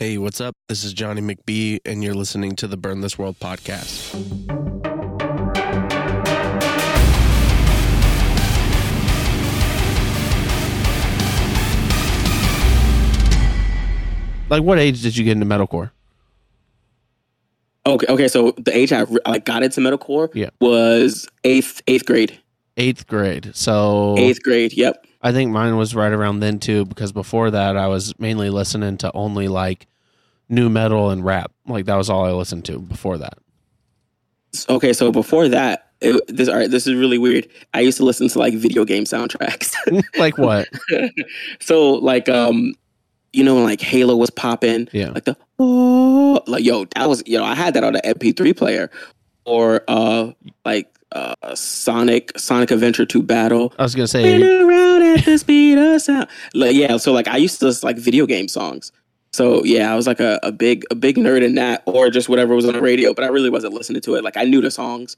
Hey, what's up? This is Johnny McBee, and you're listening to the Burn This World podcast. Like, what age did you get into metalcore? Okay, okay. So the age I like got into metalcore Yeah. was eighth eighth grade. Eighth grade. So Eighth grade. Yep. I think mine was right around then too, because before that I was mainly listening to only like nu metal and rap. Like that was all I listened to before that. Okay, so before that, it, this all right. This is really weird. I used to listen to like video game soundtracks. like what? so like um, you know, when like Halo was popping, Yeah. like the oh, like yo, that was you know, I had that on the MP3 player, or uh, like uh, Sonic Sonic Adventure 2 Battle. I was gonna Spin say around at the speed of sound. Like yeah, so like I used to listen to like video game songs. So yeah, I was like a, a big a big nerd in that, or just whatever was on the radio. But I really wasn't listening to it. Like I knew the songs,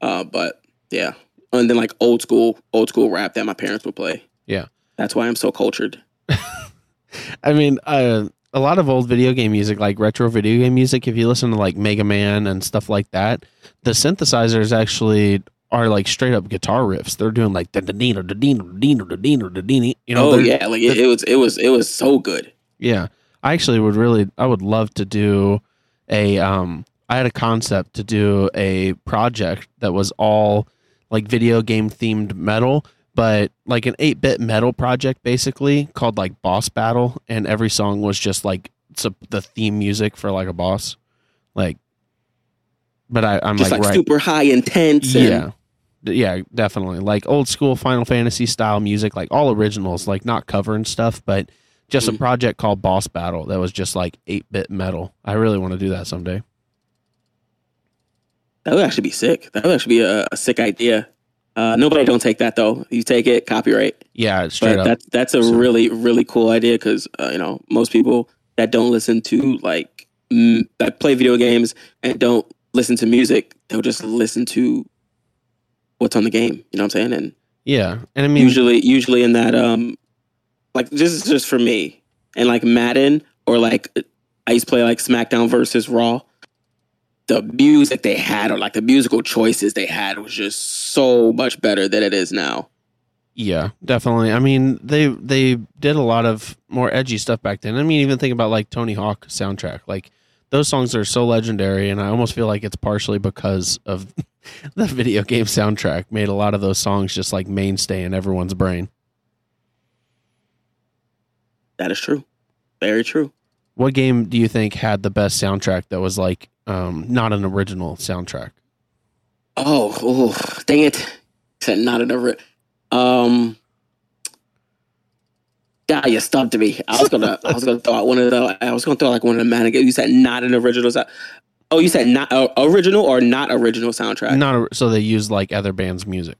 uh, but yeah. And then like old school old school rap that my parents would play. Yeah. that's why I'm so cultured. I mean, uh, a lot of old video game music, like retro video game music, if you listen to like Mega Man and stuff like that, the synthesizers actually are like straight up guitar riffs. They're doing like the dino the dino the dino the dino the dino. You know, oh yeah, like it, it was it was it was so good. Yeah. I actually would really I would love to do a um I had a concept to do a project that was all like video game themed metal, but like an 8-bit metal project basically called like Boss Battle and every song was just like the theme music for like a boss. Like but I I'm Just like, like, right super high intense. yeah. D- Yeah, definitely. Like old school Final Fantasy style music, like all originals, like not cover and stuff, but just a Mhm. project called Boss Battle that was just like 8 bit metal. I really want to do that someday. That would actually be sick. That would actually be a, a sick idea. Uh, nobody don't take that though. You take it, copyright. Yeah, straight but up. that's that's a So- really really cool idea because uh, you know most people that don't listen to like mm, that play video games and don't listen to music, they'll just listen to what's on the game. You know what I'm saying? And yeah. And I mean, usually usually in that um like this is just for me and like Madden or like I used to play like SmackDown versus Raw. The music they had or like the musical choices they had was just so much better than it is now. yeah, definitely. I mean, they they did a lot of more edgy stuff back then. I mean, even think about like Tony Hawk soundtrack. Like those songs are so legendary and I almost feel like it's partially because of the video game soundtrack made a lot of those songs just like mainstay in everyone's brain. That is true. Very true. What game do you think had the best soundtrack that was like um, not an original soundtrack? Oh, oh dang it. Said not an original. Um Yeah, you stumped me. I was gonna I was gonna throw out one of the I was gonna throw like one of the man You said not an original sound. Oh, you said not uh, original or not original soundtrack? Not a, so they used like other bands' music.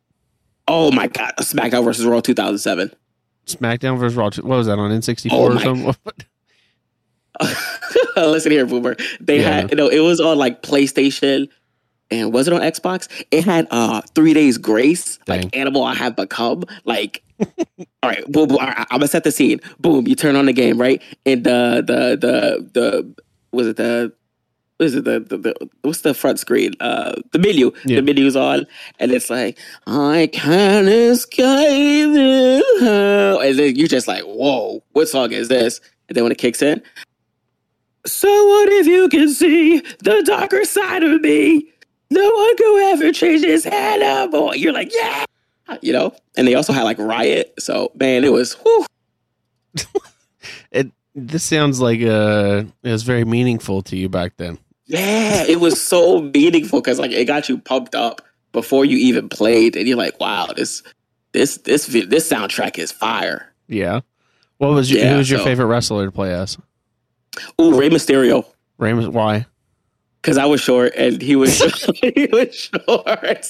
Oh my god, SmackDown versus Raw 2007. SmackDown versus Raw. What was that on N64 Oh or something? Listen here, Boomer. They Yeah. had you know it was on like PlayStation and was it on Xbox? It had uh three days grace, Dang. like Animal I Have Become. Like, all right, boom, boom. All right, I'm gonna set the scene. Boom, you turn on the game, right? And the the the the was it the what is it the, the, the what's the front screen? Uh, the menu. Yeah. The menu's on, and it's like I can't escape hell." And then you're just like, whoa, what song is this? And then when it kicks in, so what if you can see the darker side of me? No one could ever change this head up, boy. You're like, yeah, you know. And they also had like Riot, so man, it was. Whew. it this sounds like uh it was very meaningful to you back then. Yeah, it was so meaningful because like it got you pumped up before you even played, and you're like, wow, this this this this soundtrack is fire. Yeah. What was your Yeah, who was your so- favorite wrestler to play as? Ooh, Rey Mysterio. Raymond why? Because I was short and he was he was short,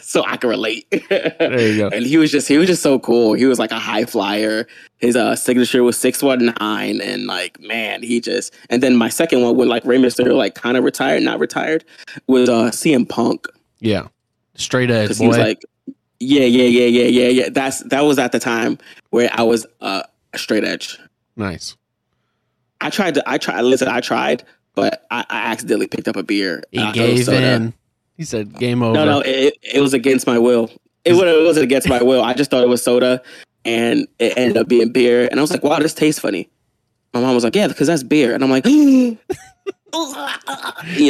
so I can relate. There you go. And he was just he was just so cool. He was like a high flyer. His uh, signature was six one nine, and like man, he just. And then my second one when like Rey Mysterio like kind of retired, not retired, was uh, CM Punk Yeah. Straight edge boy. he was like, yeah, yeah, yeah, yeah, yeah, yeah. That's that was at the time where I was uh, straight edge. nice. I tried to. I tried. Listen, I tried, but I, I accidentally picked up a beer. He and I thought it was gave soda. in. He said, "Game over." No, no, it, it was against my will. It, it wasn't against my will. I just thought it was soda, and it ended up being beer. And I was like, "Wow, this tastes funny." My mom was like, "Yeah, because that's beer," and I'm like, "You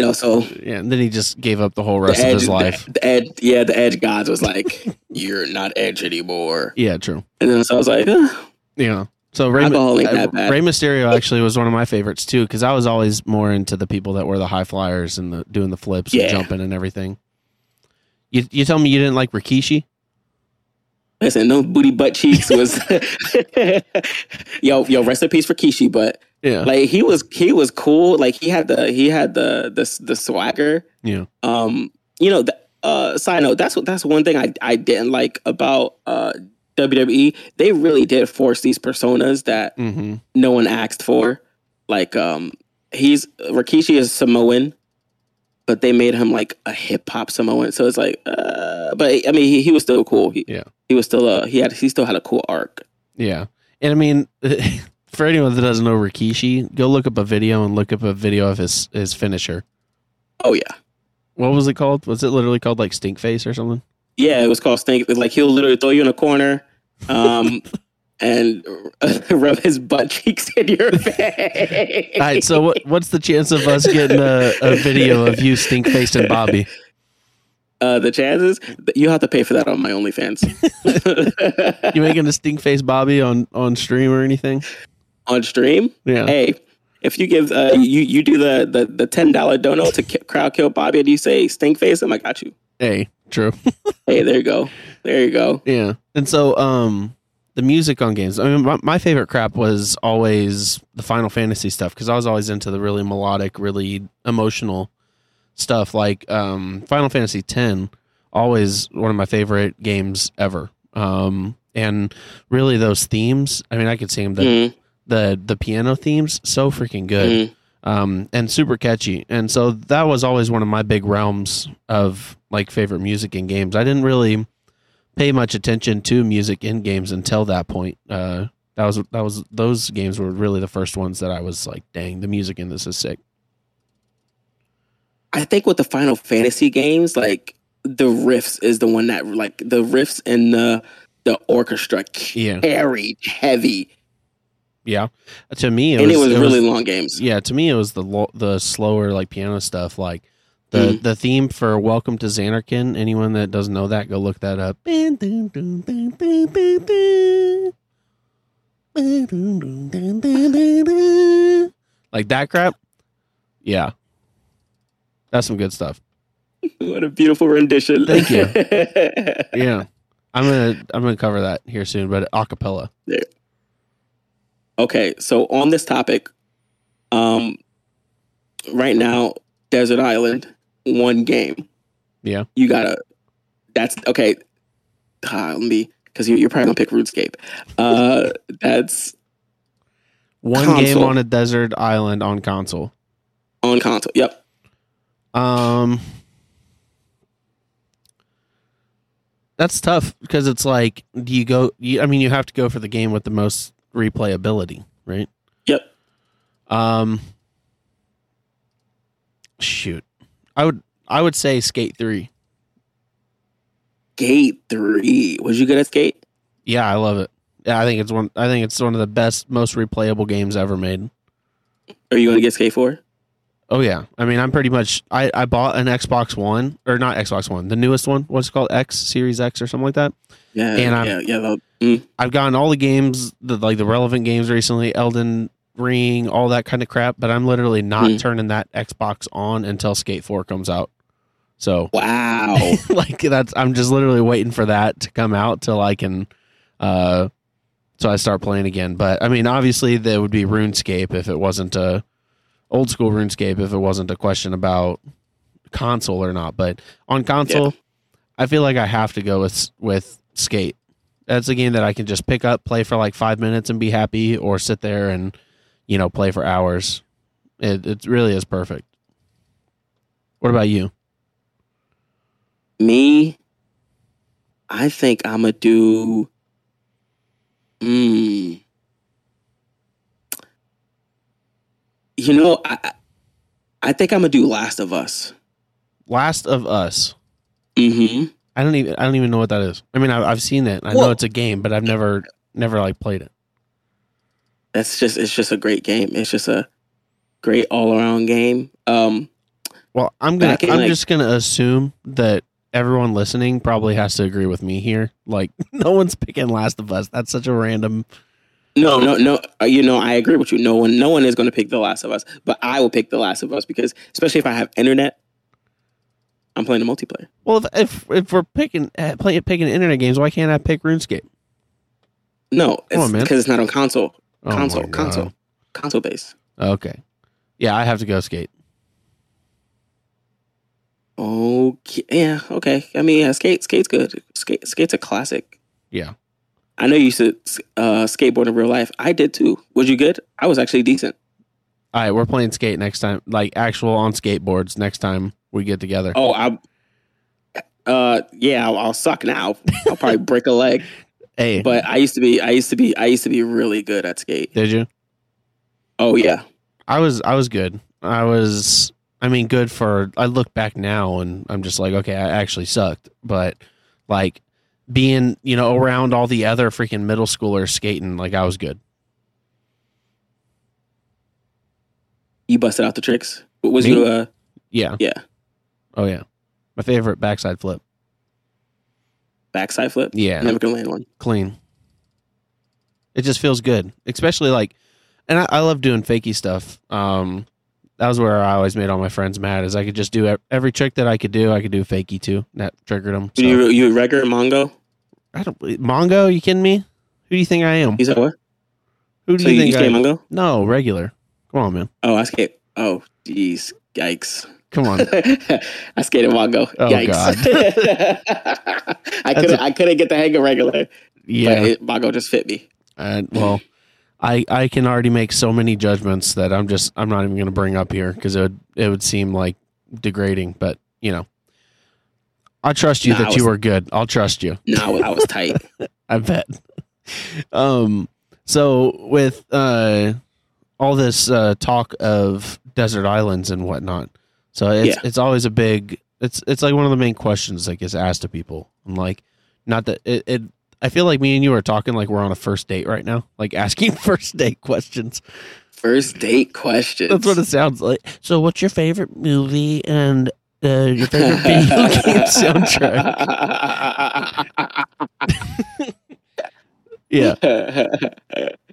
know." So Yeah, and then he just gave up the whole the rest of his life. the, the edge, yeah, the edge gods was like, "You're not edge anymore," Yeah, true. and then so I was like, "Ugh." Yeah. So Ray, uh. Rey Mysterio actually was one of my favorites too because I was always more into the people that were the high flyers and the doing the flips Yeah. and jumping and everything. You you tell me you didn't like Rikishi? Listen, no booty butt cheeks was yo yo rest in peace for Kishi, but Yeah. like he was he was cool. Like he had the he had the the the swagger. yeah. Um, you know, the, uh, side note, that's what that's one thing I I didn't like about uh WWE. They really did force these personas that Mm-hmm. no one asked for. Like um, he's Rikishi is Samoan. But they made him like a hip hop Samoan, so it's like, uh, but I mean, he, he was still cool. He, Yeah. he was still uh he had he still had a cool arc. Yeah. And I mean, for anyone that doesn't know Rikishi, go look up a video and look up a video of his his finisher. Oh yeah, What was it called? Was it literally called like Stink Face or something? yeah. It was called Stink. Like he'll literally throw you in a corner, um, and rub his butt cheeks in your face. All right. So what, what's the chance of us getting a, a video of you stink faced and Bobby? uh, the chances you have to pay for that on my OnlyFans You making a stink face Bobby on on stream or anything? on stream. Yeah. Hey, if you give uh, you you do the the, the ten dollar dono to ki- crowd kill Bobby and you say stink face, him, I'm like, got you. Hey, true. Hey, there you go, there you go. yeah. And so um the music on games. I mean my, my favorite crap was always the Final Fantasy stuff because I was always into the really melodic, really emotional stuff like um Final Fantasy X, always one of my favorite games ever. Um and really those themes, I mean I could sing them the Mhm, the the piano themes so freaking good. mhm. um, and super catchy. And so that was always one of my big realms of like favorite music in games. I didn't really pay much attention to music in games until that point. Uh, that was that was those games were really the first ones that I was like, dang, the music in this is sick. I think with the Final Fantasy games, like the riffs is the one that like the riffs and the the orchestra Yeah. carried heavy, Yeah, to me, it and was, it was really long games. yeah. To me, it was the lo- the slower like piano stuff, like. The, Mhm. the theme for Welcome to Zanarkand. Anyone that doesn't know that, go look that up. Like that crap. Yeah. That's some good stuff. What a beautiful rendition! Thank you. Yeah. I'm gonna I'm gonna cover that here soon, but acapella. okay, so on this topic, um, right now, Desert Island, one game. Yeah. You gotta. That's okay. Ah, let me, because you, you're probably gonna pick RuneScape. Uh, that's One Console. game on a desert island on console. on console. Yep. Um That's tough because it's like do you go you, I mean you have to go for the game with the most replayability, right? Yep. Um shoot. I would I would say Skate 3. Skate three. Was you good at skate? Yeah, I love it. Yeah, I think it's one I think it's one of the best most replayable games ever made. Are you gonna get skate four? Oh yeah. I mean, I'm pretty much I I bought an Xbox 1 or not Xbox 1, the newest one, what's it called X Series X or something like that. Yeah. And I'm, yeah, yeah. Mm. I've gotten all the games, the like the relevant games recently, Elden Ring, all that kind of crap, but I'm literally not Hmm. turning that Xbox on until Skate 4 comes out. So, wow. like that's I'm just literally waiting for that to come out till I can uh so I start playing again. But I mean, obviously there would be RuneScape if it wasn't a old school RuneScape if it wasn't a question about console or not. But on console, I feel like I have to go with with Skate. That's a game that I can just pick up, play for like five minutes, and be happy, or sit there and you know play for hours. It it really is perfect. What about you? Me, I think I'm gonna do. Mm, You know, I I- think I'm gonna do Last of Us. Last of Us. hmm I don't even I don't even know what that is. I mean, I, I've seen it. I know it's a game, but I've never never like played it. That's just it's just a great game. It's just a great all around game. Um, Well, I'm gonna in, I'm like- just gonna assume that everyone listening probably has to agree with me here. Like, no one's picking Last of Us. That's such a random. no, no, no. uh, You know, I agree with you. No one, no one is going to pick The Last of Us, but I will pick The Last of Us because, especially if I have internet, I'm playing a multiplayer. Well, if if, if we're picking uh, play, picking internet games, why can't I pick RuneScape? No, it's because it's not on console. Oh console, console, console base. Okay. Yeah, I have to go skate. Okay, yeah, okay. I mean, yeah, skate, skate's good. Skate, skate's a classic. Yeah. I know you used to uh, skateboard in real life. I did too. Was you good? I was actually decent. All right, we're playing skate next time, like actual on skateboards next time we get together. Oh, I. Uh, yeah, I'll, I'll suck now. I'll probably break a leg. Hey, But I used to be, I used to be, I used to be really good at skate. did you? Oh yeah, I was I was good. I was I mean good for I look back now and I'm just like okay, I actually sucked, but like being, you know, around all the other freaking middle schoolers skating, like I was good. you busted out the tricks. Was Me? you? Uh, Yeah. yeah, Oh yeah. My favorite backside flip. Backside flip. Yeah. Never gonna land one. Clean. It just feels good. Especially like and I, I love doing fakey stuff. Um that was where I always made all my friends mad. Is I could just do every trick that I could do. I could do fakey too. That triggered them. So. You you regular Mongo? I don't Mongo. You kidding me? Who do you think I am? Said what? Who do So you you, think you I am? Mongo? No, regular. Come on, man. Oh, I skate. Oh, jeez, yikes. Come on. I skated Mongo. Oh, Yikes. I couldn't. a- I couldn't get the hang of regular. Yeah. But it, Mongo just fit me. Uh, well, I I can already make so many judgments that I'm just I'm not even going to bring up here because it would it would seem like degrading. But you know, I trust you Nah, that you was- were good. I'll trust you. No, I was, I was tight. I bet. um. So with uh all this uh talk of desert islands and whatnot, so it's Yeah. it's always a big. It's it's like one of the main questions that gets asked to people. I'm like, not that it. it I feel like me and you are talking like we're on a first date right now, like asking first date questions. First date questions. That's what it sounds like. So, what's your favorite movie and uh, your favorite video game soundtrack? Yeah,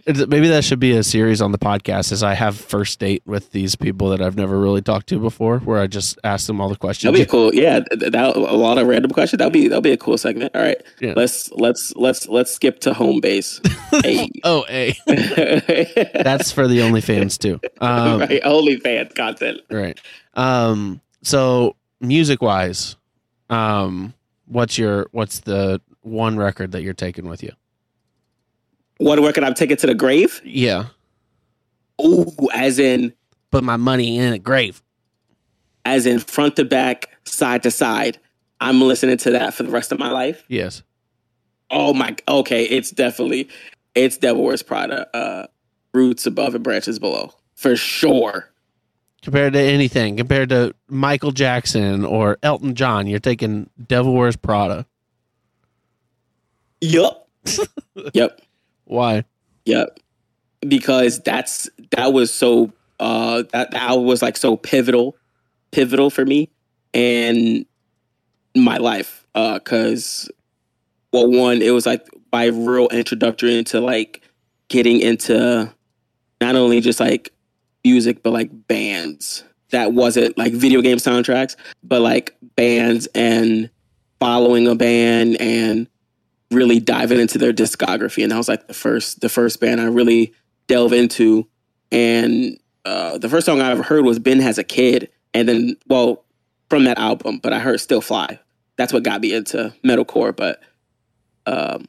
maybe that should be a series on the podcast. Is I have first date with these people that I've never really talked to before, where I just ask them all the questions. That'll be cool. Yeah, that a lot of random questions. That'll be that'll be a cool segment. All right, Yeah. let's let's let's let's skip to home base. hey, Oh, hey, that's for the OnlyFans too. Um, right. OnlyFans content. Right. Um, so music wise, um, what's your what's the one record that you're taking with you? What record I'm taking to the grave? Yeah. Ooh, as in Put my money in a grave. as in front to back, side to side. I'm listening to that for the rest of my life. Yes. Oh my. Okay, it's definitely it's Devil Wears Prada. Uh, roots above and branches below for sure. Compared to anything, compared to Michael Jackson or Elton John, you're taking Devil Wears Prada. Yup. yep. Why? Yep. Because that's that was so uh that that was like so pivotal pivotal for me and my life. Uh cuz well one it was like my real introductory into like getting into not only just like music but like bands that wasn't like video game soundtracks but like bands and following a band and really diving into their discography and that was like the first the first band I really delve into. And uh the first song I ever heard was Ben has a kid and then well from that album but I heard Still Fly. That's what got me into metalcore but um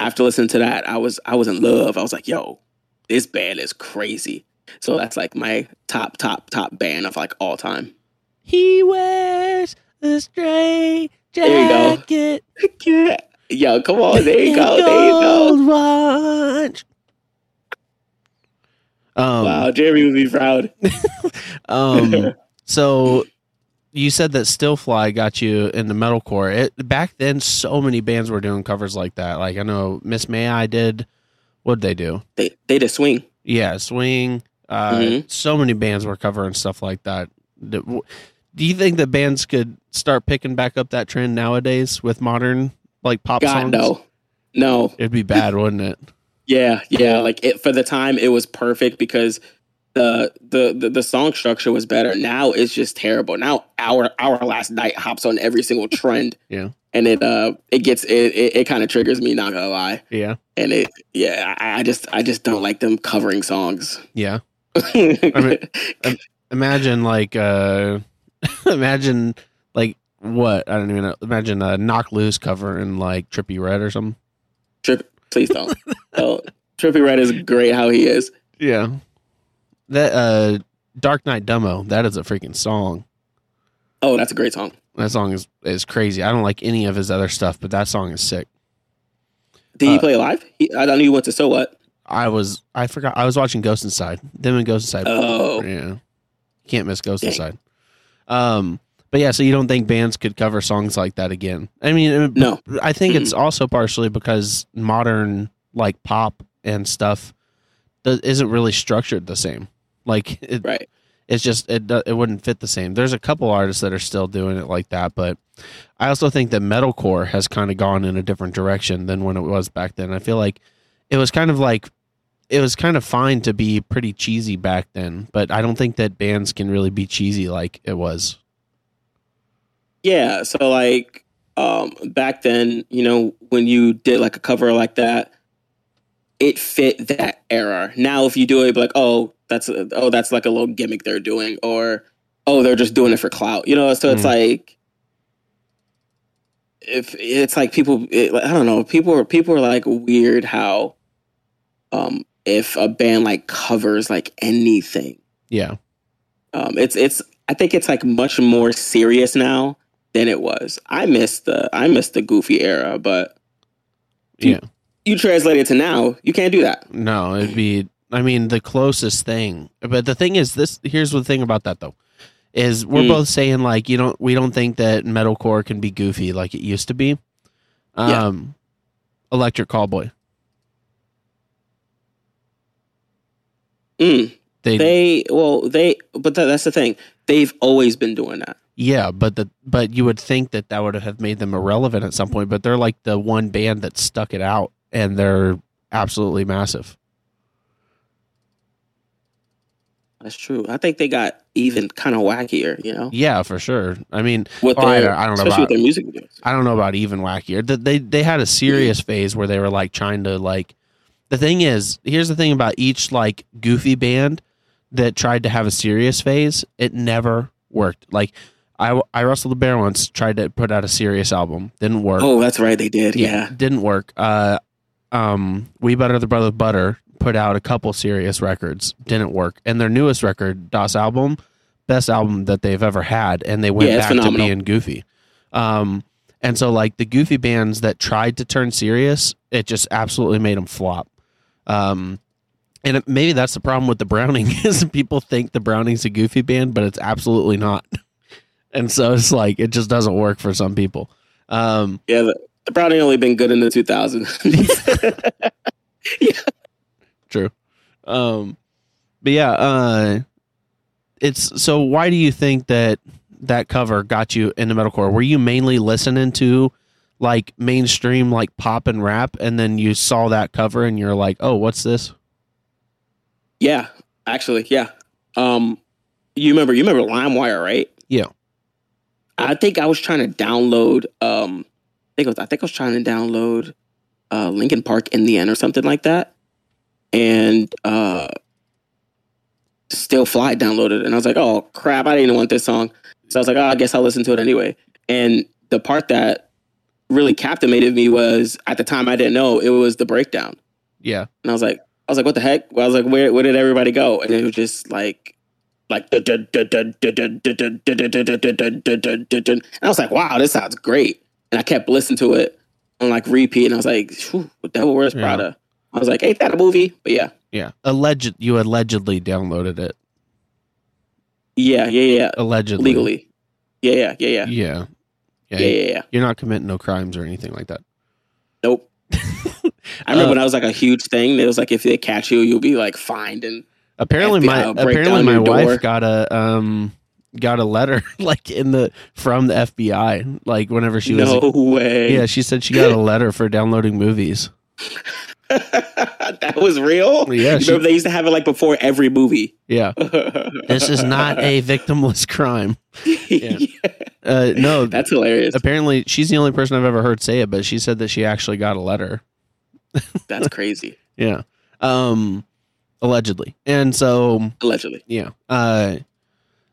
after listening to that I was I was in love. I was like yo this band is crazy. So that's like my top top top band of like all time. He wears a straight There you go. jacket. yo come on there you and go there you go watch. Um, wow, Jeremy would be proud. um, so you said that Stillfly got you in into metalcore. It back then, so many bands were doing covers like that. Like I know Miss May I did. What'd they do? They they just swing. Yeah, swing. Uh, Mhm. So many bands were covering stuff like that. Do do you think that bands could start picking back up that trend nowadays with modern like pop God songs? no, no. It'd be bad, wouldn't it? Yeah, yeah. Like it for the time, it was perfect because the, the the the song structure was better. Now it's just terrible. Now our our last night hops on every single trend. Yeah. and it uh it gets it it, it kind of triggers me. Not gonna lie, Yeah, and it yeah. I, I just I just don't like them covering songs. yeah. mean- Imagine like, uh imagine like what? I don't even know. Imagine a Knocked Loose cover in like Trippie Redd or something. Trip, please don't. oh, Trippie Redd is great how he is. Yeah. That uh Dark Knight Dummo, that is a freaking song. Oh, that's a great song. That song is is crazy. I don't like any of his other stuff, but that song is sick. Did he Uh, play live? He, I don't know you went to So What. I was I forgot I was watching Ghost Inside. Them and Ghost Inside. Oh. Yeah. Can't miss Ghost Dang. Inside. Um but yeah, so you don't think bands could cover songs like that again? I mean, uh, No. I think it's also partially because modern like pop and stuff isn't really structured the same. Like it, Right. it's just it uh, it wouldn't fit the same. There's a couple artists that are still doing it like that, but I also think that metalcore has kind of gone in a different direction than when it was back then. I feel like it was kind of like it was kind of fine to be pretty cheesy back then, but I don't think that bands can really be cheesy like it was. Yeah, so like um back then, you know, when you did like a cover like that, it fit that era. Now if you do it like, "Oh, that's a, oh, that's like a little gimmick they're doing," or "Oh, they're just doing it for clout." You know, so it's Mm. like if it's like people it, like, I don't know, people are people are like weird how um if a band like covers like anything Yeah. um, it's it's I think it's like much more serious now than it was. I miss the I miss the goofy era, but Yeah. you translate it to now, you can't do that. No, it'd be. I mean, the closest thing. But the thing is, this. Here's the thing about that though, is we're Mm. both saying like you don't. We don't think that metalcore can be goofy like it used to be. Yeah. Um, Electric Callboy. Mm. They, They well they but tha- that's the thing. They've always been doing that. Yeah, but the but you would think that that would have made them irrelevant at some point. But they're like the one band that stuck it out, and they're absolutely massive. That's true. I think they got even kind of wackier, you know, Yeah, for sure. I mean, with oh, I their don't- I don't know about- with their music videos. I don't know about even wackier. Th- They they had a serious mm-hmm. phase where they were like trying to like. The thing is, here's the thing about each like goofy band that tried to have a serious phase. It never worked. Like I I Russell the Bear once tried to put out a serious album, didn't work. Oh, that's right, they did. Yeah. didn't work. Uh, um, We Butter the Bread with Butter put out a couple serious records, didn't work, and their newest record, Das album, best album that they've ever had, and they went Yeah, back to being goofy. Um, and so like the goofy bands that tried to turn serious, it just absolutely made them flop. Um, and it, maybe that's the problem with the Browning is people think the Browning's a goofy band, but it's absolutely not. And so it's like it just doesn't work for some people. Um, Yeah, the, the Browning only been good in the 2000s. yeah. True. Um, but yeah, uh, it's so. Why do you think that that cover got you into metalcore? Were you mainly listening to like mainstream like pop and rap, and then you saw that cover and you're like, "Oh, what's this?" yeah, actually, yeah. Um, you remember you remember LimeWire, right? Yeah. I think I was trying to download. Um, I think it was, I think I was trying to download uh, Linkin Park in the end or something like that, and uh, Still Fly downloaded, it. and I was like, "Oh crap! I didn't even want this song." So I was like, "Oh, I guess I'll listen to it anyway." And the part that really captivated me was at the time I didn't know it was the breakdown. Yeah. And I was like, I was like, what the heck? Well, I was like, where where did everybody go? And it was just like, like, and I was like, wow, this sounds great. And I kept listening to it on like repeat, and I was like, "What Devil Wears Yeah. Prada. I was like, ain't that a movie? But yeah, Yeah, alleged. You allegedly downloaded it. yeah, yeah, yeah, Allegedly, legally. Yeah, yeah, yeah, yeah, Yeah. yeah, yeah, yeah. You're not committing no crimes or anything like that. Nope. I remember Uh, when that was like a huge thing. It was like if they catch you, you'll be like fined and Apparently, my FBI break apparently my your door. wife got a um got a letter like in the from the FBI like whenever she was no way. yeah she said she got a letter for downloading movies. that was real. Yeah, she- they used to have it like before every movie. Yeah, this is not a victimless crime. yeah. Uh, no, That's hilarious. apparently she's the only person I've ever heard say it, but she said that she actually got a letter. That's crazy. Yeah, um, allegedly, and so Allegedly. Yeah. Uh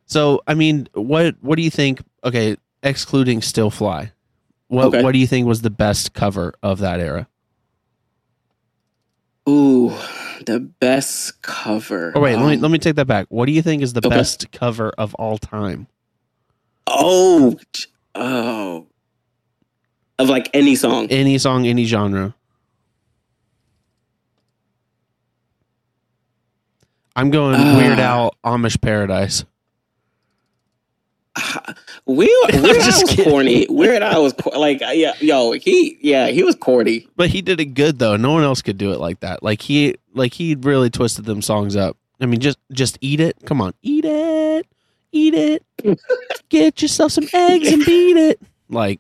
so I mean, what what do you think okay, excluding Still Fly. What Okay. what do you think was the best cover of that era? Ooh, the best cover. Oh wait, let me Um, let me take that back. What do you think is the Okay. best cover of all time? Oh, oh, of like any song. Any song, any genre. I'm going Ah. Weird Al Amish Paradise. Weird, Weird Al just was kidding. corny. Weird Al was cor- like, yeah, yo, he, yeah, he was corny. But he did it good though. No one else could do it like that. Like he like he really twisted them songs up. I mean, just just eat it. Come on, eat it, eat it. Get yourself some eggs and beat it. Like,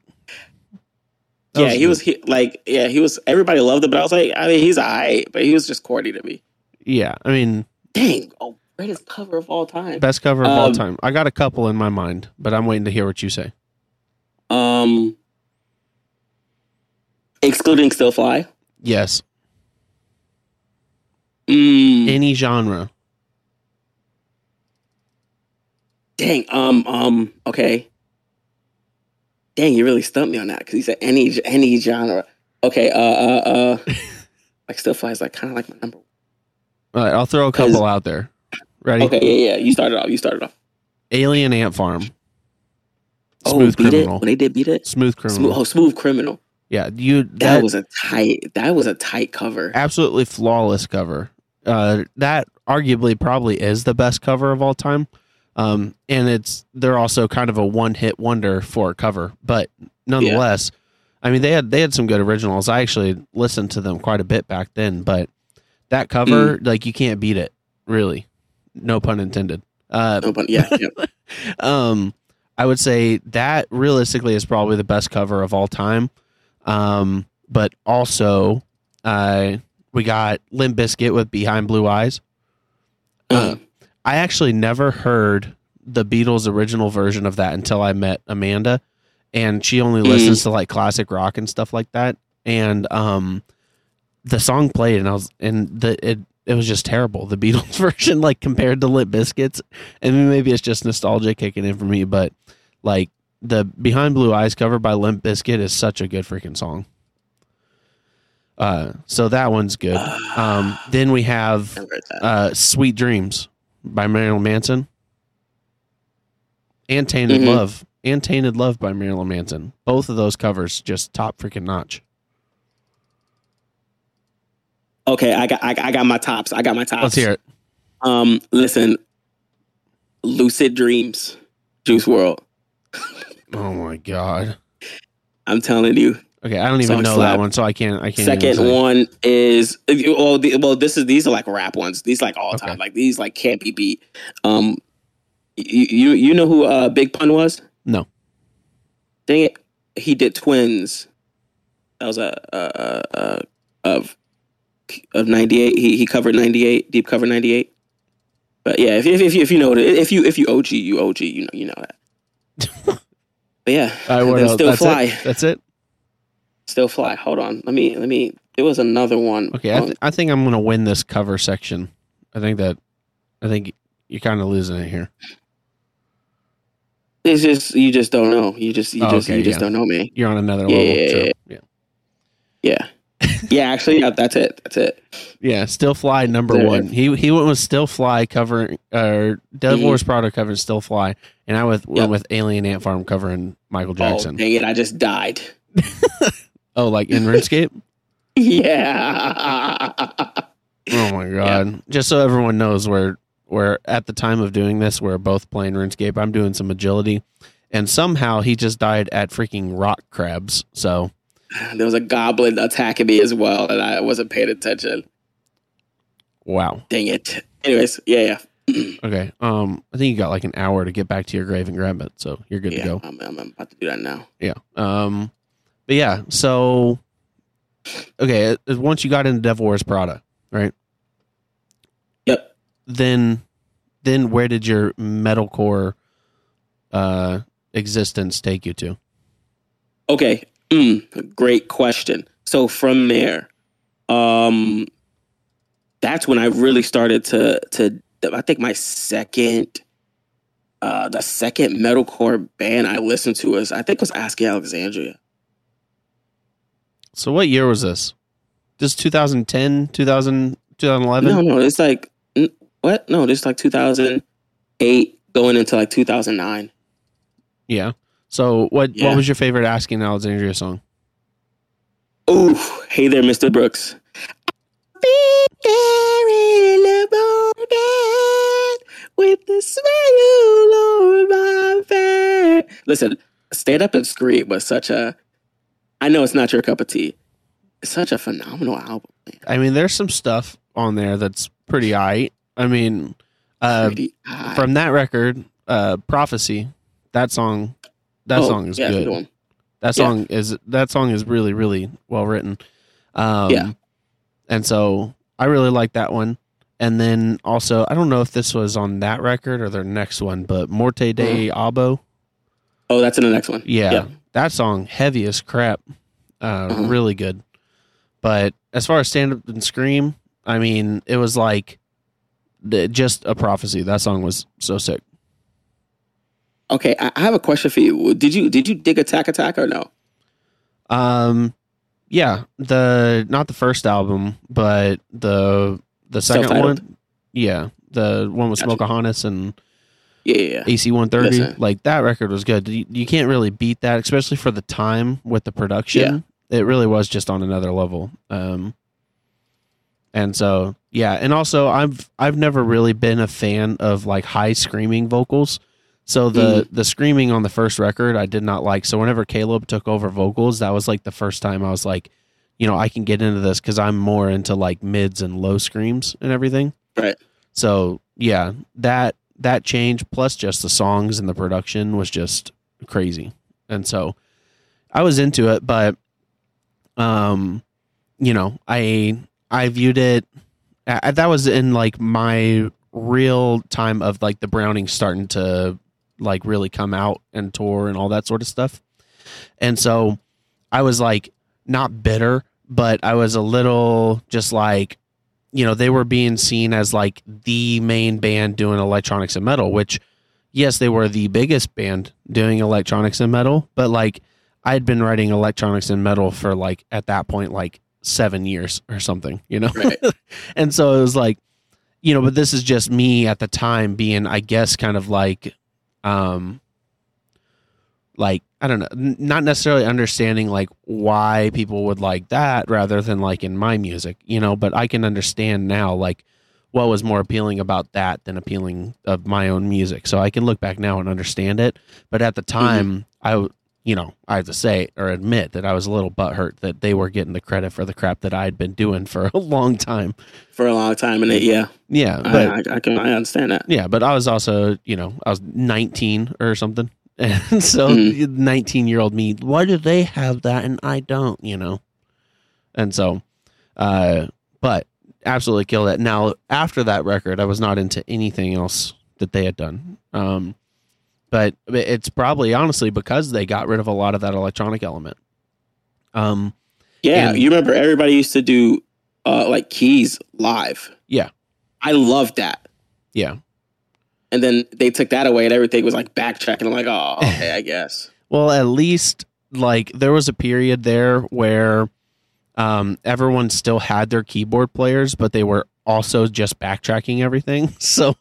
yeah, he good. was he, like, yeah, he was. Everybody loved it, but I was like, I mean, he's alright, but he was just corny to me. Yeah, I mean, Dang, oh, greatest cover of all time. best cover of all Um, time. I got a couple in my mind, but I'm waiting to hear what you say. Um, excluding Still Fly. Yes, Mm, any genre. dang. Um. Um. Okay. Dang, you really stumped me on that because he said any any genre. Okay. Uh. Uh. Uh. like Still Fly is like kind of like my number. All right, I'll throw a couple out there. Ready? Okay. Yeah. Yeah. You started off. You started off. Alien Ant Farm. Oh, Smooth beat Criminal. it when they did beat it. Smooth Smooth, Criminal. oh, smooth criminal. Yeah, you That, that was a tight. That was a tight cover. absolutely flawless cover. Uh, that arguably probably is the best cover of all time. Um, and it's they're also kind of a one hit wonder for a cover, but nonetheless, I mean they had they had some good originals. I actually listened to them quite a bit back then, but that cover like you can't beat it really, no pun intended. Uh, No, but yeah, yeah. um, I would say that realistically is probably the best cover of all time. Um, but also, uh, we got Limp Bizkit with Behind Blue Eyes. Uh, Um, I actually never heard the Beatles' original version of that until I met Amanda, and she only Mm. listens to like classic rock and stuff like that. And um, the song played, and I was and the it it was just terrible. The Beatles version, like compared to Limp Bizkit's, and maybe it's just nostalgia kicking in for me, but like the Behind Blue Eyes cover by Limp Bizkit is such a good freaking song. Uh, so that one's good. Um, then we have never heard that. uh, Sweet Dreams by Marilyn Manson and Tainted Mhm. Love and Tainted Love by Marilyn Manson. Both of those covers just top freaking notch. Okay, I got, I, I got my tops. I got my tops. Let's hear it. Um, listen, Lucid Dreams, Juice WRLD. Oh my god. I'm telling you. Okay, I don't even know slap. that one, so I can't. I can't. Second one is well, the, well, this is these are like rap ones. These like all time, like these like can't be beat. Um, you you, you know who uh, Big Pun was? No. Dang it, he did Twins. That was a uh, uh, uh, of of '98. He he covered '98, deep cover '98. But yeah, if if if you, if you know it, if you if you OG, you OG, you know you know that. but yeah, All right, and what then else? still That's fly, it. That's it. still fly. Hold on, let me let me. There was another one. Okay, I, Um, th- I think I'm gonna win this cover section. I think that. I think you're kind of losing it here. It's just you just don't know. You just you Oh, just okay, you just yeah. don't know me. You're on another level. yeah, yeah. Yeah. Yeah. yeah, actually, yeah, that's it. That's it. Yeah, Still Fly number There. one. He he went with Still Fly covering or Devil Mhm. Wears Prada covering Still Fly, and I went, went with Alien Ant Farm covering Michael Oh, Jackson. dang it! I just died. Oh, like in RuneScape? Yeah. Oh my god! Just so everyone knows, we're we're at the time of doing this, we're both playing RuneScape. I'm doing some agility, and somehow he just died at freaking rock crabs. So There was a goblin attacking me as well, and I wasn't paying attention. wow. Dang it. Anyways, yeah, yeah. Okay. Um, I think you got like an hour to get back to your grave and grab it, so you're good yeah, to go. I'm, I'm, about to do that now. Yeah. Um, but yeah. So, okay. Once you got into Devil Wears Prada, right? Yep. Then, then where did your metalcore uh existence take you to? Okay. Mm, great question. So from there, um, that's when I really started to to. I think my second, uh, the second metalcore band I listened to was I think was Asking Alexandria. So, what year was this? This 2010, 2000, 2011? No, no, it's like what? No, this is like 2008 going into like 2009. Yeah. So, what Yeah. what was your favorite Asking Alexandria song? Ooh, hey there, Mr. Brooks. Be there in the morning with the smile on my face. Listen, stand up and scream was such a. I know it's not your cup of tea. It's such a phenomenal album. Man. I mean, there's some stuff on there that's pretty aight. I mean, uh, Pretty from that record, uh, Prophecy, that song, that Oh, song is yeah, good. one. That Yeah. song is that song is really really well written. Um, Yeah. and so I really like that one. And then also, I don't know if this was on that record or their next one, but Morte et Dabo. Oh, that's in the next one. Yeah, Yeah. that song heavy as crap. Uh, Uh-huh. Really good. But as far as stand up and scream, I mean, it was like the, just a prophecy. That song was so sick. Okay, I, I have a question for you. Did you did you dig Attack Attack or no? Um, yeah, the not the first album, but the the second Self-titled? one. Yeah, the one with Gotcha. Smokahontas and Yeah, yeah, yeah. AC one thirty. Listen. Like that record was good. You, you can't really beat that, especially for the time with the production. It really was just on another level. Um, and so yeah, and also I've I've never really been a fan of like high screaming vocals. So the the screaming on the first record I did not like. So whenever Caleb took over vocals, that was like the first time I was like, you know, I can get into this because I'm more into like mids and low screams and everything. Right. So yeah, that that change plus just the songs and the production was just crazy, and so I was into it. But um, you know, I I viewed it. I, that was in like my real time of like the Browning starting to like really come out and tour and all that sort of stuff. And so I was like not bitter, but I was a little just like you know, they were being seen as like the main band doing electronics and metal, which yes, they were the biggest band doing electronics and metal, but like I had been writing electronics and metal for like at that point like 7 years or something, you know. Right. and so it was like you know, but this is just me at the time being I guess kind of like um like I don't know, n- not necessarily understanding like why people would like that rather than like in my music, you know, but I can understand now like what was more appealing about that than appealing of my own music. So I can look back now and understand it, but at the time I w- you know, I have to say or admit that I was a little butthurt that they were getting the credit for the crap that I had been doing for a long time. For a long time, and it, yeah, Yeah, but I, I, I can I understand that. yeah, but I was also, you know, I was 19 or something. And so Mhm. 19 year old me, why do they have that and I don't, you know? And so, uh, but absolutely killed it. Now, after that record, I was not into anything else that they had done. Um, but it's probably honestly because they got rid of a lot of that electronic element. Um, Yeah, And- you remember everybody used to do uh, like keys live. Yeah. I loved that. yeah. And then they took that away, and everything was like backtracking. I'm like, oh, okay, I guess. Well, at least like there was a period there where um, everyone still had their keyboard players, but they were also just backtracking everything. So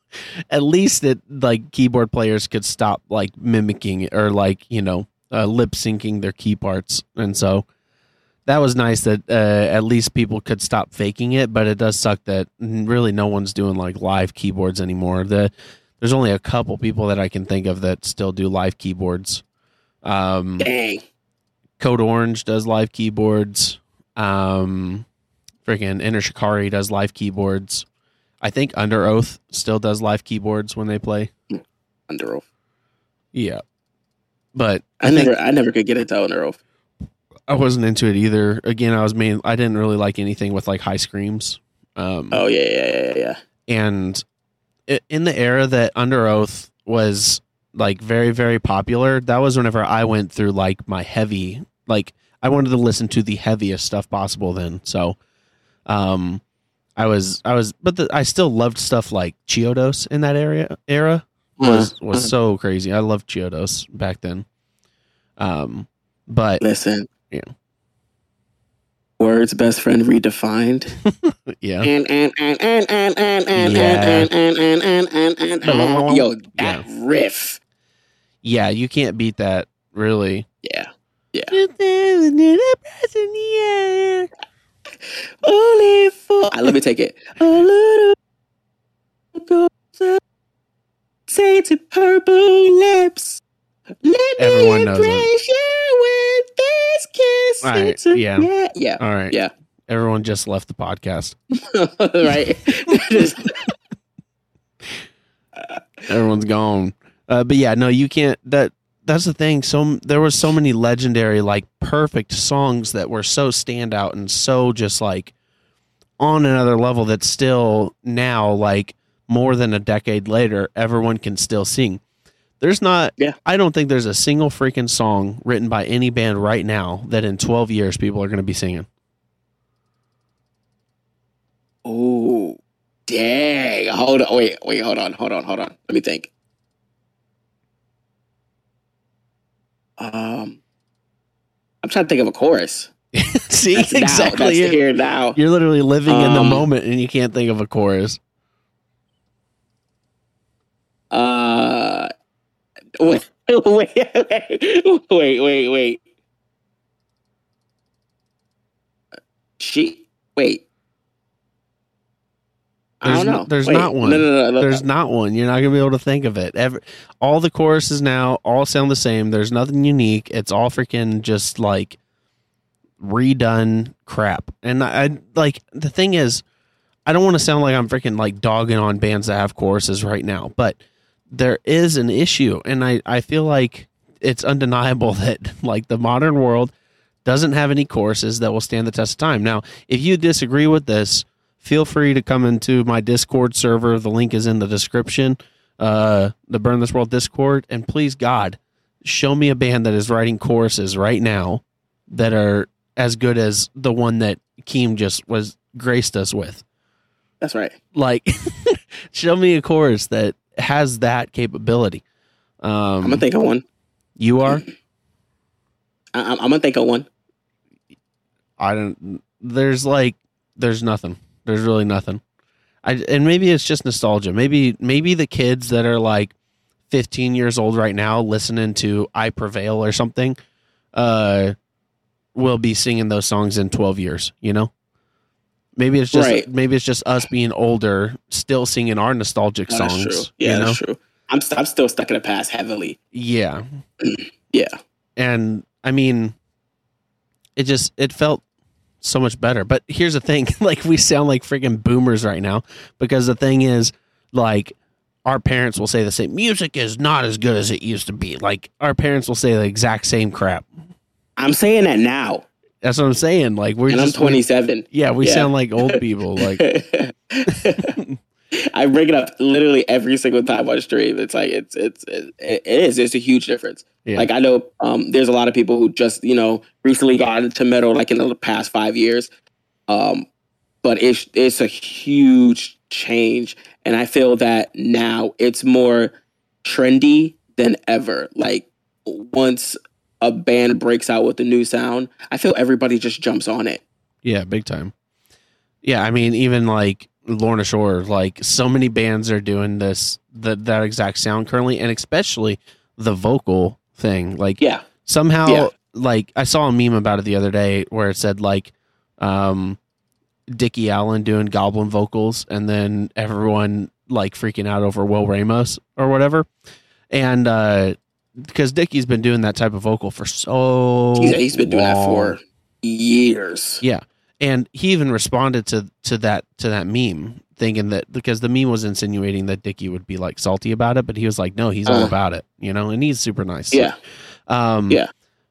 at least it like keyboard players could stop like mimicking or like you know uh, lip syncing their key parts, and so that was nice that uh, at least people could stop faking it. But it does suck that really no one's doing like live keyboards anymore. The there's only a couple people that I can think of that still do live keyboards. Um, Dang. Code Orange does live keyboards. Um, freaking Enter Shikari does live keyboards. I think Underoath still does live keyboards when they play. Underoath. Yeah, but I, think- never, I never could get into Underoath. I wasn't into it either. Again, I was main. I didn't really like anything with like high screams. Um, Oh yeah, yeah, yeah, yeah, yeah. and i- in the era that Underoath was like very very popular, that was whenever I went through like my heavy like I wanted to listen to the heaviest stuff possible then. So, um, I was I was, but the, I still loved stuff like Chiodos in that area era was Uh, was uh, so crazy. I loved Chiodos back then. Um, but listen. Yeah. Words best friend redefined. yeah, and and and and and and and Yeah. and and and and and and and yo, that Yeah. riff. yeah, you can't beat that really. Yeah. Yeah. Only for I let me take it. A little to purple lips. Let Everyone me knows it. embrace you with this kiss. All right, yeah. yeah, yeah, All right. Yeah. Everyone just left the podcast. right. Everyone's gone. Uh, but yeah, no, you can't. That that's the thing. So there was so many legendary, like perfect songs that were so standout and so just like on another level that still now, like more than a decade later, everyone can still sing. There's not. Yeah. I don't think there's a single freaking song written by any band right now that in 12 years people are going to be singing. Oh, dang. Hold on. Wait, wait, hold on, hold on, hold on. Let me think. Um, I'm trying to think of a chorus. See, That's now. exactly. That's here now. You're literally living in the Um, moment and you can't think of a chorus. Uh, wait, wait, wait, wait, wait, wait. She, wait. I There's don't no- know. there's Wait, not one. No, no, no, no. There's not one. You're not gonna be able to think of it. Ever, all the choruses now all sound the same. There's nothing unique. It's all freaking just like redone crap. And I, I like the thing is, I don't want to sound like I'm freaking like dogging on bands that have choruses right now, but there is an issue, and I I feel like it's undeniable that like the modern world doesn't have any choruses that will stand the test of time. Now, if you disagree with this, feel free to come into my Discord server. The link is in the description. Uh, the Burn This World Discord, and please God, show me a band that is writing choruses right now that are as good as the one that Keem just was graced us with. That's right. Like, show me a chorus that has that capability. Um, I'm gonna think of one. you are. I, I'm, I'm gonna think of one. I don't. There's like, there's nothing. There's really nothing. I and maybe it's just nostalgia. Maybe maybe the kids that are like 15 years old right now listening to "I Prevail" or something, uh, will be singing those songs in 12 years. You know. Maybe it's just Right. maybe it's just us being older, still singing our nostalgic that's songs. true. Yeah, you know? that's true. I'm st- I'm still stuck in the past heavily. Yeah, Yeah. and I mean, it just it felt so much better. But here's the thing: like we sound like freaking boomers right now because the thing is, like, our parents will say the same. Music is not as good as it used to be. Like our parents will say the exact same crap. I'm saying that now, That's what I'm saying. Like we're and I'm just 27. yeah, we Yeah. sound like old people. Like I bring it up literally every single time on stream. It's like it's it's it, it is. It's a huge difference. Yeah. Like I know um, there's a lot of people who just you know recently got into metal like in the past five years, um, but it's it's a huge change, and I feel that now it's more trendy than ever. Like once a band breaks out with a new sound, I feel everybody just jumps on it. Yeah, big time. Yeah, I mean, even like Lorna Shore, like so many bands are doing this that that exact sound currently, and especially the vocal thing. Like Yeah, somehow Yeah. like I saw a meme about it the other day where it said like um Dickie Allen doing goblin vocals and then everyone like freaking out over Will Ramos or whatever. And uh because Dickie's been doing that type of vocal for so He's, he's been doing that for years. Yeah. And he even responded to to that to that meme thinking that because the meme was insinuating that Dickie would be like salty about it, but he was like, no, he's all Uh. about it, you know, and he's super nice. Yeah. Um, Yeah.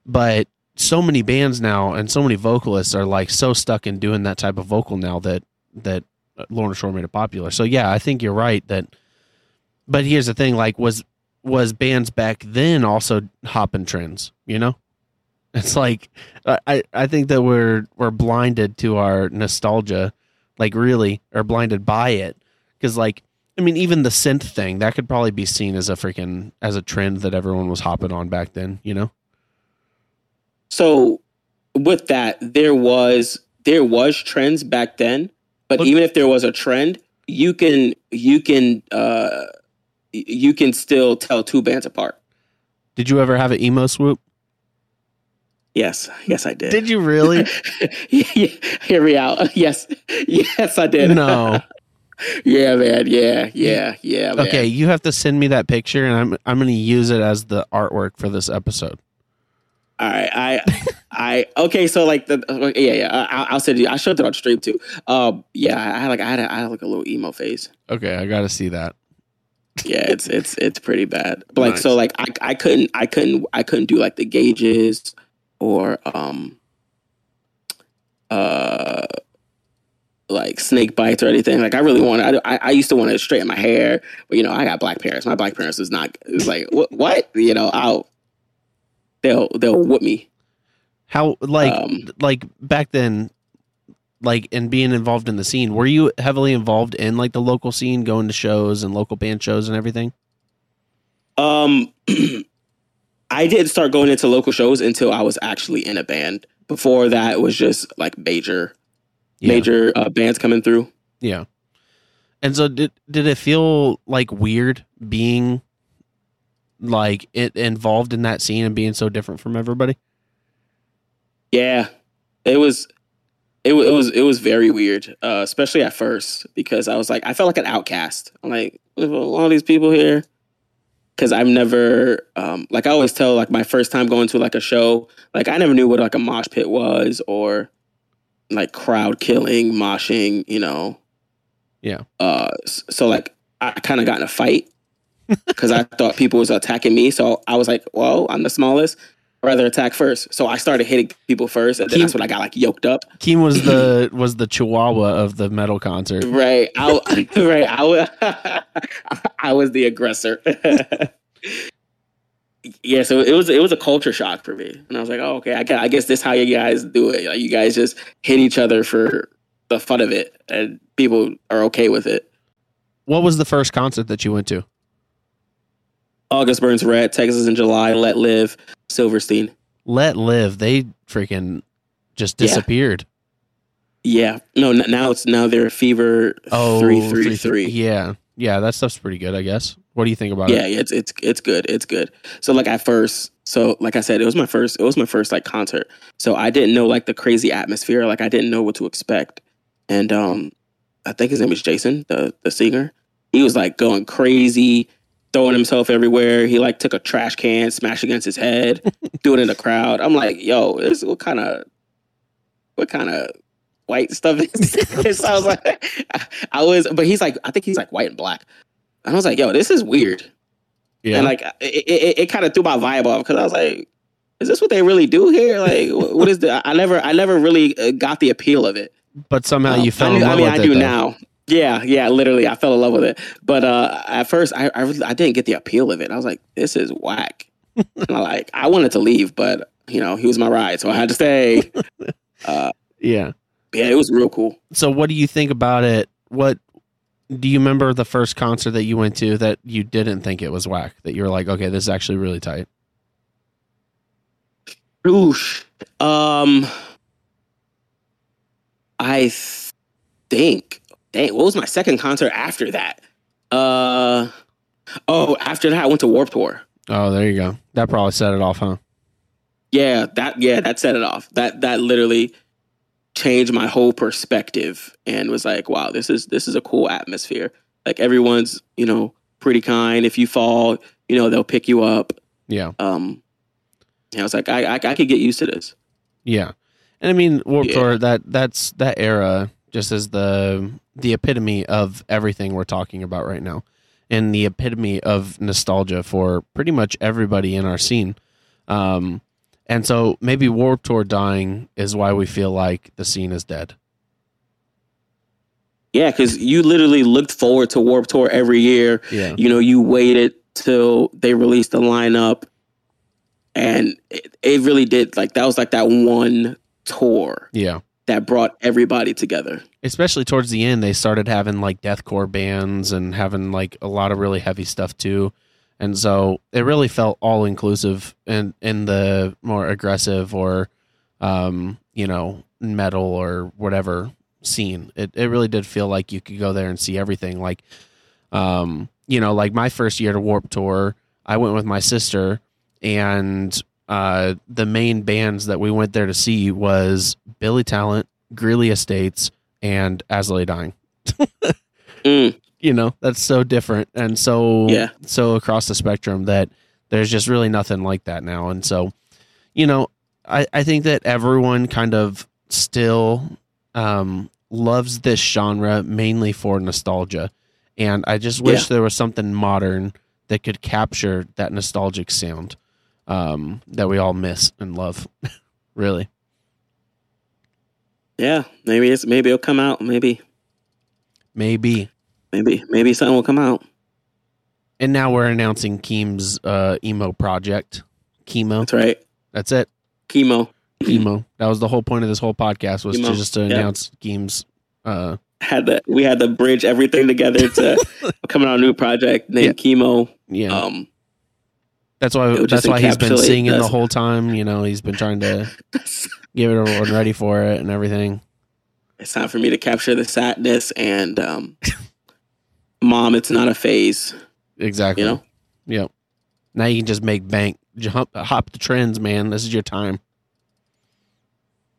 But so many bands now and so many vocalists are like so stuck in doing that type of vocal now that that Lorna Shore made it popular. So yeah, I think you're right that. But here's the thing: like, was was bands back then also hopping trends? You know, it's like I- I think that we're we're blinded to our nostalgia, like really, or blinded by it because like. I mean, even the synth thing that could probably be seen as a freaking as a trend that everyone was hopping on back then. You know? So with that, there was there was trends back then, but Look- even if there was a trend, you can you can uh you can still tell two bands apart. Did you ever have an emo swoop? Yes, yes, I did. Did you really? hear me out. Yes, yes, I did. No. yeah, man. Yeah, yeah, yeah. Man. Okay, you have to send me that picture, and I'm I'm going to use it as the artwork for this episode. All right, I, I, okay. So like the, uh, yeah, yeah. I, I'll send you. I showed it on stream too. Um, yeah, I had like I had, a, I had like a little emo phase. Okay, I got to see that. Yeah, it's it's it's pretty bad. But like Nice. so, like I I couldn't I couldn't I couldn't do like the gauges or um uh like snake bites or anything. Like I really wanted. I I, I used to want to straighten my hair, but you know I got black parents. My black parents is not. It's like what what you know I'll they'll they'll whoop me. How like Um, like back then, like and being involved in the scene. Were you heavily involved in like the local scene, going to shows and local band shows and everything? Um, I didn't start going into local shows until I was actually in a band. Before that, it was just like major, Yeah. major uh, bands coming through. Yeah. And so did did it feel like weird being like it involved in that scene and being so different from everybody? Yeah, it was. It, it was it was very weird, uh, especially at first because I was like I felt like an outcast. I'm like all these people here because I've never um, like I always tell like my first time going to like a show like I never knew what like a mosh pit was or like crowd killing moshing you know Yeah. uh so like I kind of got in a fight because I thought people was attacking me so I was like well I'm the smallest rather attack first. So I started hitting people first and then that's when I got like yoked up. Keem was the was the chihuahua of the metal concert. right. I right. I was I was the aggressor. Yeah so it was it was a culture shock for me. And I was like oh okay I guess, I guess this is how you guys do it. Like you guys just hit each other for the fun of it and people are okay with it. What was the first concert that you went to? August Burns Red Texas in July Letlive Silverstein Letlive. They freaking just disappeared. yeah no now it's now they're Fever Oh, three three three Yeah, yeah, that stuff's pretty good. I guess. What do you think about yeah, it? yeah, it's it's it's good. It's good. So like at first, so like I said, it was my first it was my first like concert. So I didn't know like the crazy atmosphere. Like I didn't know what to expect. And um I think his name is Jason, the the singer. He was like going crazy, throwing himself everywhere. He like took a trash can, smashed against his head, doing it in the crowd. I'm like, yo, this what kind of what kind of white stuff is this? I was like, I was, but he's like, I think he's like white and black. And I was like, yo, this is weird. Yeah, And like, it, it, it kind of threw my vibe off because I was like, is this what they really do here? Like, what is the? I never, I never really uh, got the appeal of it. but somehow Um, you fell I, love I mean, I do though. now. Yeah, yeah, literally, I fell in love with it. But uh, at first, I, I, I didn't get the appeal of it. I was like, this is whack. and I like, I wanted to leave, but you know, he was my ride, so I had to stay. Uh, Yeah. yeah, it was real cool. So, what do you think about it? What do you remember the first concert that you went to that you didn't think it was whack? That you were like, okay, this is actually really tight. Oosh. Um, I th- think. Dang, what was my second concert after that? Uh, oh, after that, I went to Warp Tour. Oh, there you go. That probably set it off, huh? yeah, that yeah, that set it off. That that literally changed my whole perspective and was like, wow, this is this is a cool atmosphere. Like everyone's, you know, pretty kind. If you fall, you know, they'll pick you up. Yeah. Um and I was like, I I, I could get used to this. Yeah. And I mean Warped Yeah. Tour that that's that era just as the the epitome of everything we're talking about right now. And the epitome of nostalgia for pretty much everybody in our scene. Um and so maybe Warped Tour dying is why we feel like the scene is dead. Yeah, because you literally looked forward to Warp Tour every year. Yeah. You know, you waited till they released the lineup, and it, it really did. Like that was like that one tour Yeah. That brought everybody together. especially towards the end they started having like deathcore bands and having like a lot of really heavy stuff too. And so it really felt all inclusive in in the more aggressive or um you know metal or whatever scene. It, it really did feel like you could go there and see everything. Like um you know like my first year to warp tour i went with my sister and uh the main bands that we went there to see was billy talent greeley estates and Lay Dying. Mm, You know, that's so different and so Yeah. so across the spectrum that there's just really nothing like that now. And so, you know, I, I think that everyone kind of still um, loves this genre mainly for nostalgia. And I just wish Yeah. there was something modern that could capture that nostalgic sound um, that we all miss and love. really. yeah, maybe it's maybe it'll come out. Maybe Maybe. maybe maybe something will come out. And now we're announcing Keem's uh, emo project. Chemo. That's right. That's it. Chemo Chemo. That was the whole point of this whole podcast was to just to Yeah. announce Keem's. Uh, had to we had to bridge everything together to coming out a new project named Chemo. yeah, Um, that's why. That's why he's been singing the whole time. You know, he's been trying to get everyone ready for it and everything. it's time for me to capture the sadness and um, mom. It's not a phase. Exactly. You know. Yep. Now you can just make bank. Jump, hop the trends, man. This is your time.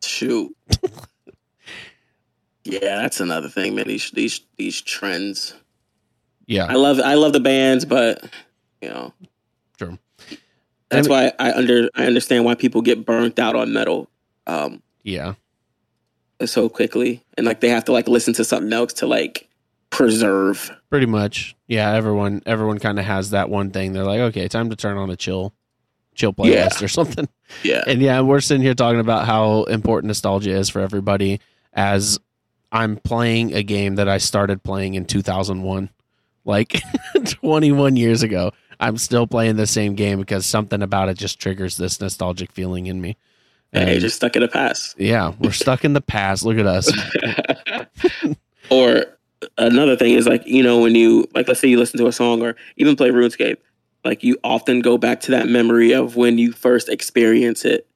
Shoot. yeah, that's another thing, man. These these these trends. Yeah. I love I love the bands, but you know. That's why I under I understand why people get burnt out on metal um Yeah. so quickly, and like they have to like listen to something else to like preserve. Pretty much. Yeah. Everyone. Everyone kind of has that one thing. They're like, okay, time to turn on a chill, chill Yeah. playlist or something. Yeah, And yeah, we're sitting here talking about how important nostalgia is for everybody as I'm playing a game that I started playing in 2001, like 21 years ago. I'm still playing the same game because something about it just triggers this nostalgic feeling in me. and And just stuck in the past. yeah, we're stuck in the past. Look at us. or another thing is like you know when you like let's say you listen to a song or even play RuneScape, like you often go back to that memory of when you first experience it,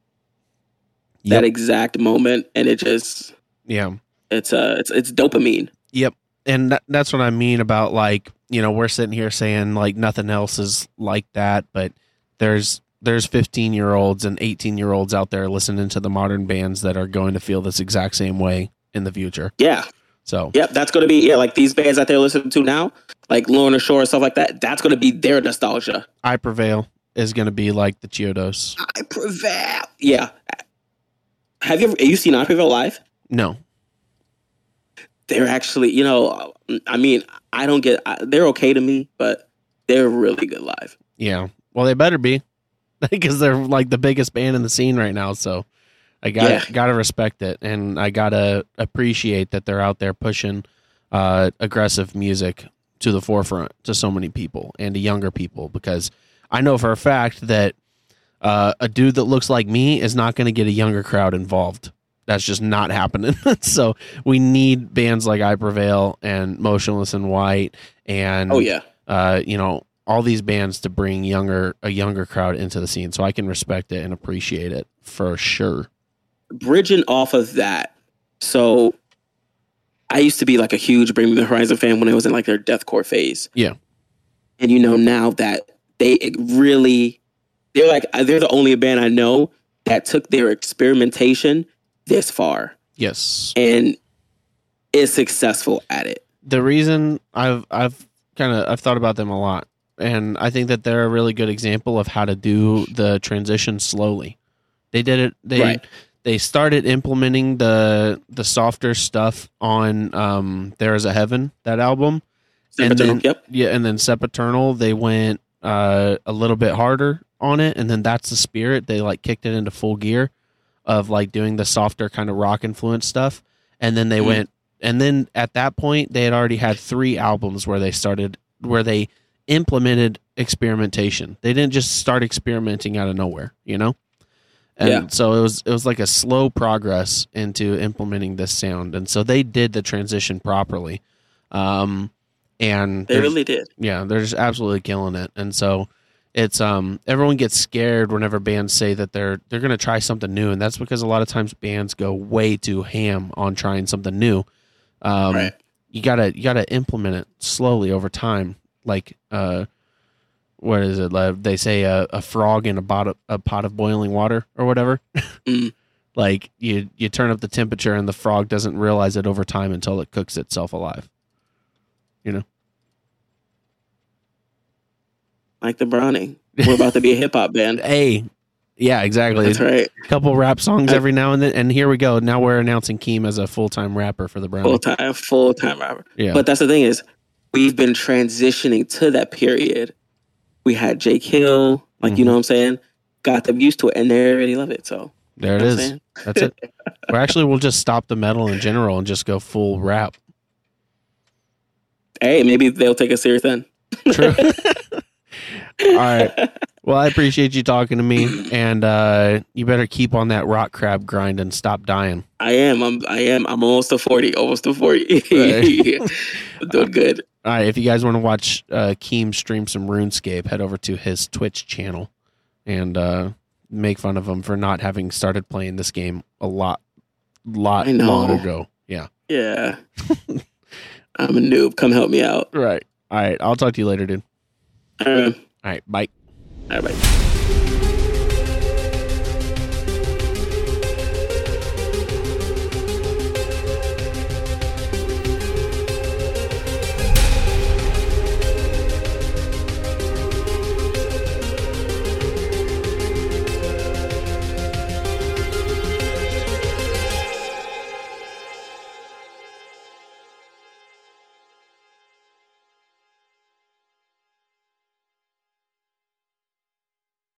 Yep. that exact moment, and it just Yeah. it's uh it's it's dopamine. Yep. And that, that's what I mean about like you know we're sitting here saying like nothing else is like that, but there's there's 15 year olds and 18 year olds out there listening to the modern bands that are going to feel this exact same way in the future. Yeah, So yep, that's gonna be yeah like these bands that they're listening to now, like Lorna Shore and stuff like that. That's gonna be their nostalgia. I prevail is going to be like the Chiodos. I prevail. Yeah. Have you ever have you seen I prevail live? No, they're actually, you know, I mean, I don't get, I, they're okay to me, but they're really good live. yeah. Well, they better be because they're like the biggest band in the scene right now. So I got Yeah. to got to respect it, and I got to appreciate that they're out there pushing uh, aggressive music to the forefront to so many people and to younger people because I know for a fact that uh, a dude that looks like me is not going to get a younger crowd involved. That's just not happening. so we need bands like I Prevail and Motionless in White and Oh yeah, uh, you know, all these bands to bring younger a younger crowd into the scene. So I can respect it and appreciate it for sure. bridging off of that. So, I used to be like a huge Bring Me the Horizon fan when it was in like their deathcore phase. Yeah. and you know now that they really, they're like they're the only band I know that took their experimentation this far Yes. and is successful at it. the reason I've I've kind of I've thought about them a lot, and I think that they're a really good example of how to do the transition slowly. They did it. They Right. they started implementing the the softer stuff on um There Is a Heaven that album, and then yep. yeah, and then Sempiternal they went uh a little bit harder on it, and then That's the Spirit they like kicked it into full gear of like doing the softer kind of rock influence stuff, and then they Mhm. went and then at that point they had already had three albums where they started where they implemented experimentation they didn't just start experimenting out of nowhere you know and Yeah. so it was it was like a slow progress into implementing this sound and so they did the transition properly um and They really did. yeah they're just absolutely killing it and so it's um everyone gets scared whenever bands say that they're they're going to try something new and that's because a lot of times bands go way too ham on trying something new. Um right. you gotta you gotta implement it slowly over time. Like uh what is it? Like they say a, a frog in a pot of, a pot of boiling water or whatever. Mm. like you you turn up the temperature and the frog doesn't realize it over time until it cooks itself alive Like the Browning. We're about to be a hip hop band. hey yeah exactly That's right. a couple rap songs every now and then and here we go now we're announcing keem as a full-time rapper for the brown Full time, full time rapper. yeah But that's the thing is, we've been transitioning to that period. We had Jake Hill, like Mm-hmm. you know what I'm saying, got them used to it, and they already love it. So there it you know what I'm is that's it or actually we'll just stop the metal in general and just go full rap Hey, maybe they'll take us serious then. True. All right. Well, I appreciate you talking to me, and uh, you better keep on that rock crab grind and stop dying. I am. I'm. I am. I'm almost to forty. Almost to forty. Right. Doing good. All right. If you guys want to watch uh, Keem stream some RuneScape, head over to his Twitch channel and uh, make fun of him for not having started playing this game a lot, lot long ago. Yeah. Yeah. I'm a noob. Come help me out. Right. All right. I'll talk to you later, dude. All right. All right. Bye. All right. Bye.